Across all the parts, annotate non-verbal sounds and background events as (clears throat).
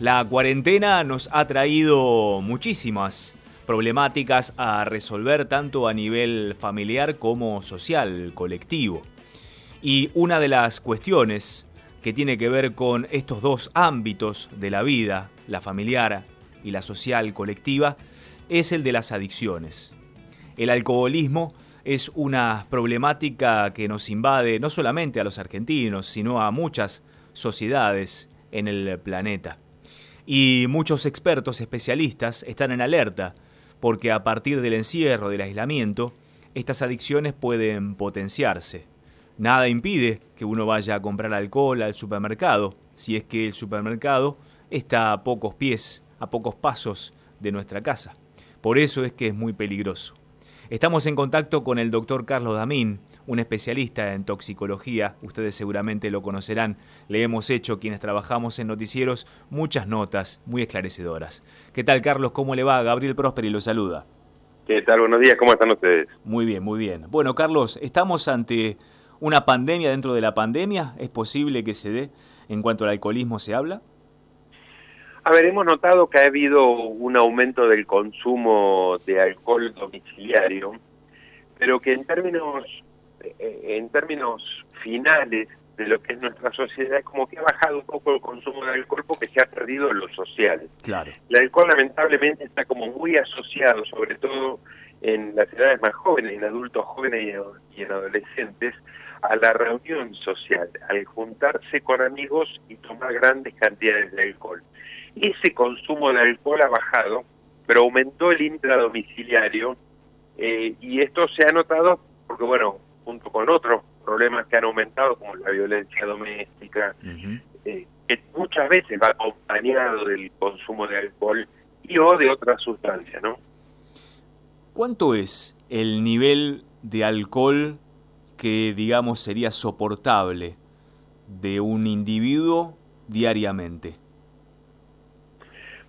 La cuarentena nos ha traído muchísimas problemáticas a resolver tanto a nivel familiar como social, colectivo. Y una de las cuestiones que tiene que ver con estos dos ámbitos de la vida, la familiar y la social colectiva, es el de las adicciones. El alcoholismo es una problemática que nos invade no solamente a los argentinos, sino a muchas sociedades en el planeta. Y muchos expertos especialistas están en alerta porque a partir del encierro, del aislamiento, estas adicciones pueden potenciarse. Nada impide que uno vaya a comprar alcohol al supermercado, si es que el supermercado está a pocos pies, a pocos pasos de nuestra casa. Por eso es que es muy peligroso. Estamos en contacto con el doctor Carlos Damín, un especialista en toxicología, ustedes seguramente lo conocerán, le hemos hecho quienes trabajamos en noticieros muchas notas muy esclarecedoras. ¿Qué tal Carlos? ¿Cómo le va? Gabriel Prosperi lo saluda. ¿Qué tal? Buenos días, ¿cómo están ustedes? Muy bien, muy bien. Bueno Carlos, estamos ante una pandemia dentro de la pandemia, ¿es posible que se dé en cuanto al alcoholismo se habla? A ver, hemos notado que ha habido un aumento del consumo de alcohol domiciliario, pero que en términos, en términos finales de lo que es nuestra sociedad, como que ha bajado un poco el consumo de alcohol porque se ha perdido lo social. Claro. El alcohol lamentablemente está como muy asociado, sobre todo en las edades más jóvenes, en adultos jóvenes y en adolescentes, a la reunión social, al juntarse con amigos y tomar grandes cantidades de alcohol ese consumo de alcohol ha bajado, pero aumentó el intradomiciliario eh, y esto se ha notado porque, bueno, junto con otros problemas que han aumentado, como la violencia doméstica, eh, que muchas veces va acompañado del consumo de alcohol y o de otras sustancias, ¿no? ¿Cuánto es el nivel de alcohol que, digamos, sería soportable de un individuo diariamente?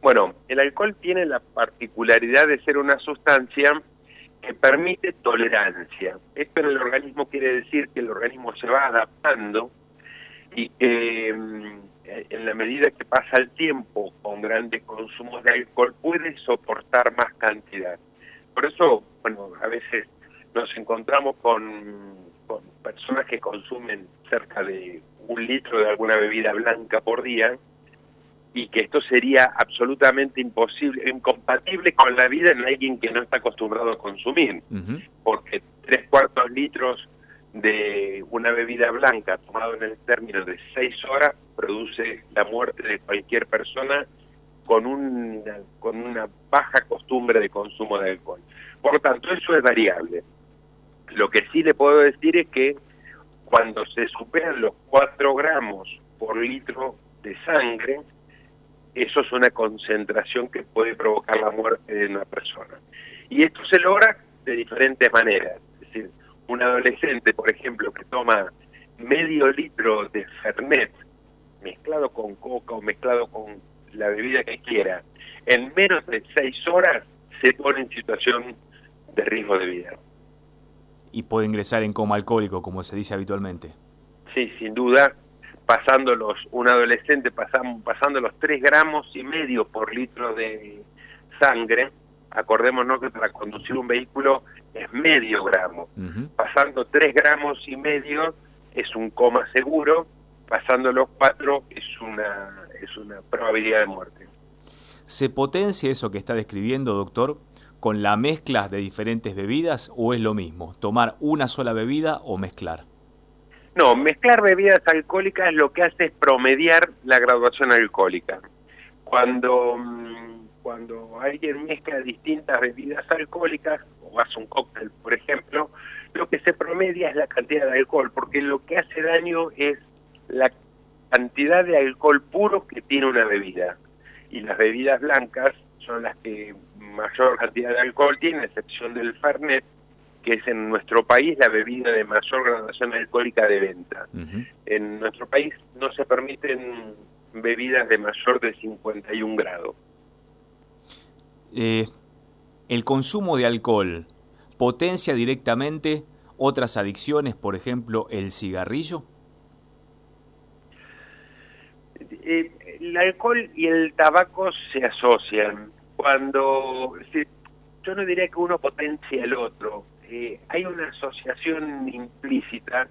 Bueno, el alcohol tiene la particularidad de ser una sustancia que permite tolerancia. Esto en el organismo quiere decir que el organismo se va adaptando y que mm, en la medida que pasa el tiempo con grandes consumos de alcohol puede soportar más cantidad. Por eso, bueno, a veces nos encontramos con, con personas que consumen cerca de un litro de alguna bebida blanca por día y que esto sería absolutamente imposible, incompatible con la vida en alguien que no está acostumbrado a consumir, porque tres cuartos litros de una bebida blanca tomado en el término de seis horas produce la muerte de cualquier persona con una, con una baja costumbre de consumo de alcohol. Por lo tanto, eso es variable. Lo que sí le puedo decir es que cuando se superan los 4 gramos por litro de sangre, eso es una concentración que puede provocar la muerte de una persona. Y esto se logra de diferentes maneras. Es decir, un adolescente, por ejemplo, que toma medio litro de Fernet mezclado con coca o mezclado con la bebida que quiera, en menos de seis horas se pone en situación de riesgo de vida. Y puede ingresar en coma alcohólico, como se dice habitualmente. Sí, sin duda, pasando los, un adolescente pasando, pasando los 3 gramos y medio por litro de sangre, acordémonos que para conducir un vehículo es medio gramo, pasando 3 gramos y medio es un coma seguro, pasando los 4 es una, es una probabilidad de muerte. ¿Se potencia eso que está describiendo, doctor, con la mezcla de diferentes bebidas o es lo mismo, tomar una sola bebida o mezclar? No, mezclar bebidas alcohólicas lo que hace es promediar la graduación alcohólica. Cuando, mm, cuando alguien mezcla distintas bebidas alcohólicas, o hace un cóctel, por ejemplo, lo que se promedia es la cantidad de alcohol, porque lo que hace daño es la cantidad de alcohol puro que tiene una bebida. Y las bebidas blancas son las que mayor cantidad de alcohol tienen, a excepción del Fernet, que es en nuestro país la bebida de mayor graduación alcohólica de venta. En nuestro país no se permiten bebidas de mayor de 51 grados. Eh, ¿El consumo de alcohol potencia directamente otras adicciones, por ejemplo, el cigarrillo? Eh, el alcohol y el tabaco se asocian. Cuando yo no diría que uno potencia el otro, eh, hay una asociación implícita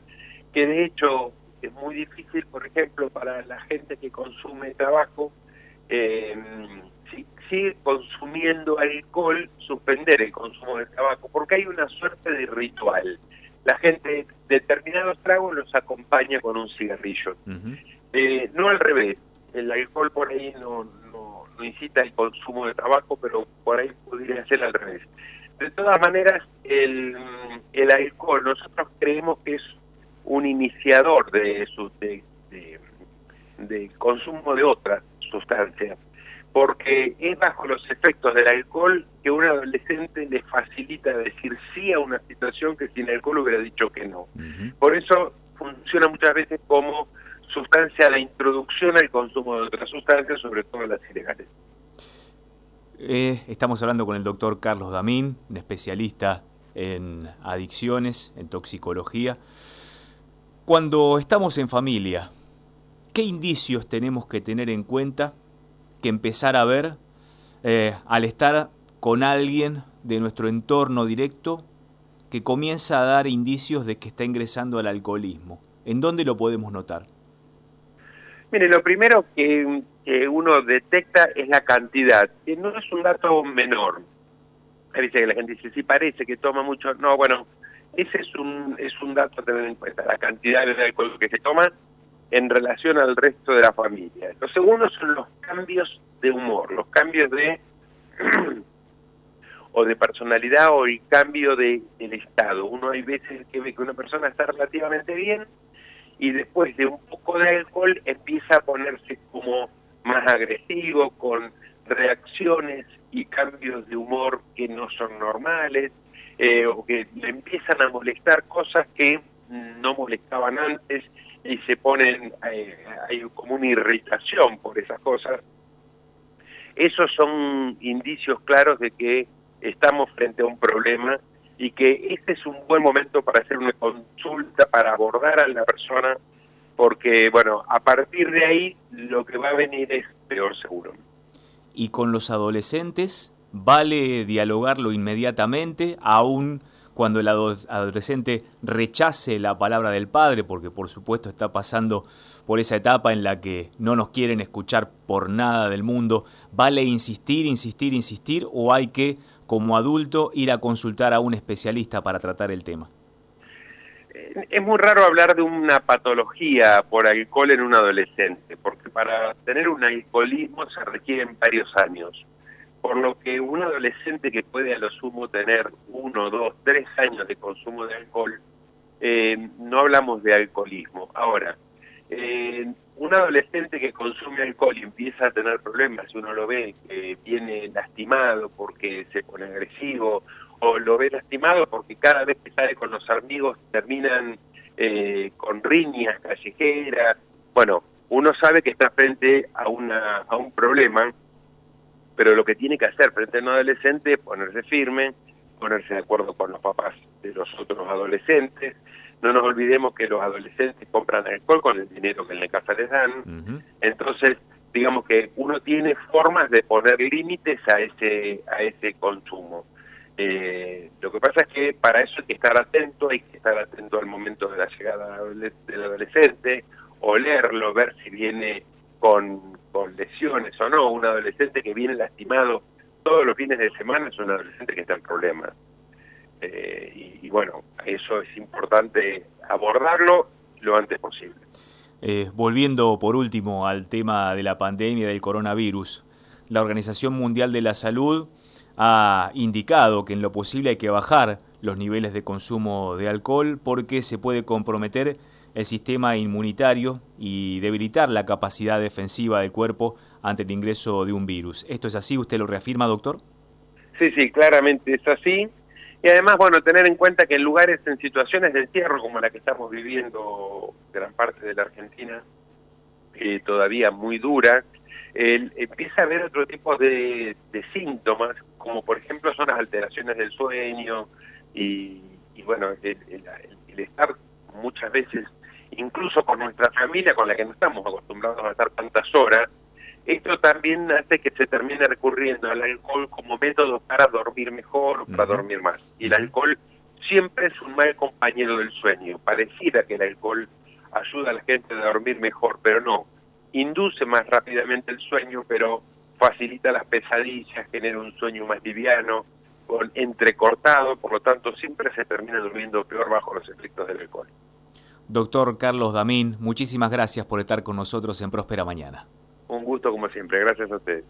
que de hecho es muy difícil, por ejemplo, para la gente que consume tabaco, eh, si sigue consumiendo alcohol, suspender el consumo de tabaco, porque hay una suerte de ritual. La gente, determinados tragos los acompaña con un cigarrillo. Eh, no al revés, el alcohol por ahí no, no, incita el consumo de tabaco, pero por ahí podría ser al revés. De todas maneras, el, el alcohol nosotros creemos que es un iniciador de, de, de, de consumo de otras sustancias, porque es bajo los efectos del alcohol que un adolescente le facilita decir sí a una situación que sin alcohol hubiera dicho que no. Por eso funciona muchas veces como sustancia de introducción al consumo de otras sustancias, sobre todo las ilegales. Eh, estamos hablando con el doctor Carlos Damín, un especialista en adicciones, en toxicología. Cuando estamos en familia, ¿qué indicios tenemos que tener en cuenta que empezar a ver eh, al estar con alguien de nuestro entorno directo que comienza a dar indicios de que está ingresando al alcoholismo? ¿En dónde lo podemos notar? Mire, lo primero que, uno detecta es la cantidad, que no es un dato menor. A veces que la gente dice, sí parece que toma mucho. No, bueno, ese es un, es un dato a tener en cuenta, la cantidad de alcohol que se toma en relación al resto de la familia. Lo segundo son los cambios de humor, los cambios de (clears throat) o de personalidad o el cambio de, del estado. Uno hay veces que ve que una persona está relativamente bien y después de un poco de alcohol empieza a ponerse como más agresivo, con reacciones y cambios de humor que no son normales, eh, o que le empiezan a molestar cosas que no molestaban antes y se ponen, eh, hay como una irritación por esas cosas. Esos son indicios claros de que estamos frente a un problema y que este es un buen momento para hacer una consulta, para abordar a la persona, porque, bueno, a partir de ahí lo que va a venir es peor seguro. ¿Y con los adolescentes vale dialogarlo inmediatamente, aún cuando el adolescente rechace la palabra del padre, porque por supuesto está pasando por esa etapa en la que no nos quieren escuchar por nada del mundo, ¿vale insistir, insistir, insistir o hay que como adulto ir a consultar a un especialista para tratar el tema? Es muy raro hablar de una patología por alcohol en un adolescente, porque para tener un alcoholismo se requieren varios años. Por lo que un adolescente que puede a lo sumo tener uno, dos, tres años de consumo de alcohol, eh, no hablamos de alcoholismo. Ahora, eh, un adolescente que consume alcohol y empieza a tener problemas, uno lo ve que viene lastimado porque se pone agresivo, o lo ve lastimado porque cada vez que sale con los amigos terminan eh, con riñas callejeras, bueno, uno sabe que está frente a, una, a un problema, pero lo que tiene que hacer frente a un adolescente es ponerse firme, ponerse de acuerdo con los papás de los otros adolescentes, no nos olvidemos que los adolescentes compran alcohol con el dinero que en la casa les dan. Entonces, digamos que uno tiene formas de poner límites a ese, a ese consumo. Eh, lo que pasa es que para eso hay que estar atento, hay que estar atento al momento de la llegada del adolescente, olerlo, ver si viene con, lesiones o no. Un adolescente que viene lastimado todos los fines de semana es un adolescente que está en problemas. Eh, y, bueno, eso es importante abordarlo lo antes posible. Eh, volviendo por último al tema de la pandemia del coronavirus, la Organización Mundial de la Salud ha indicado que en lo posible hay que bajar los niveles de consumo de alcohol porque se puede comprometer el sistema inmunitario y debilitar la capacidad defensiva del cuerpo ante el ingreso de un virus. ¿Esto es así? ¿Usted lo reafirma, doctor? Sí, sí, claramente es así. Y además, bueno, tener en cuenta que en lugares, en situaciones de encierro como la que estamos viviendo gran parte de la Argentina, eh, todavía muy dura, empieza a haber otro tipo de, síntomas, como por ejemplo son las alteraciones del sueño y, bueno, el, estar muchas veces, incluso con nuestra familia con la que no estamos acostumbrados a estar tantas horas, Esto también hace que se termine recurriendo al alcohol como método para dormir mejor o para dormir más. Y el alcohol siempre es un mal compañero del sueño. Pareciera que el alcohol ayuda a la gente a dormir mejor, pero no. Induce más rápidamente el sueño, pero facilita las pesadillas, genera un sueño más liviano, con entrecortado, por lo tanto siempre se termina durmiendo peor bajo los efectos del alcohol. Doctor Carlos Damín, muchísimas gracias por estar con nosotros en Próspera Mañana. Un gusto como siempre, gracias a ustedes.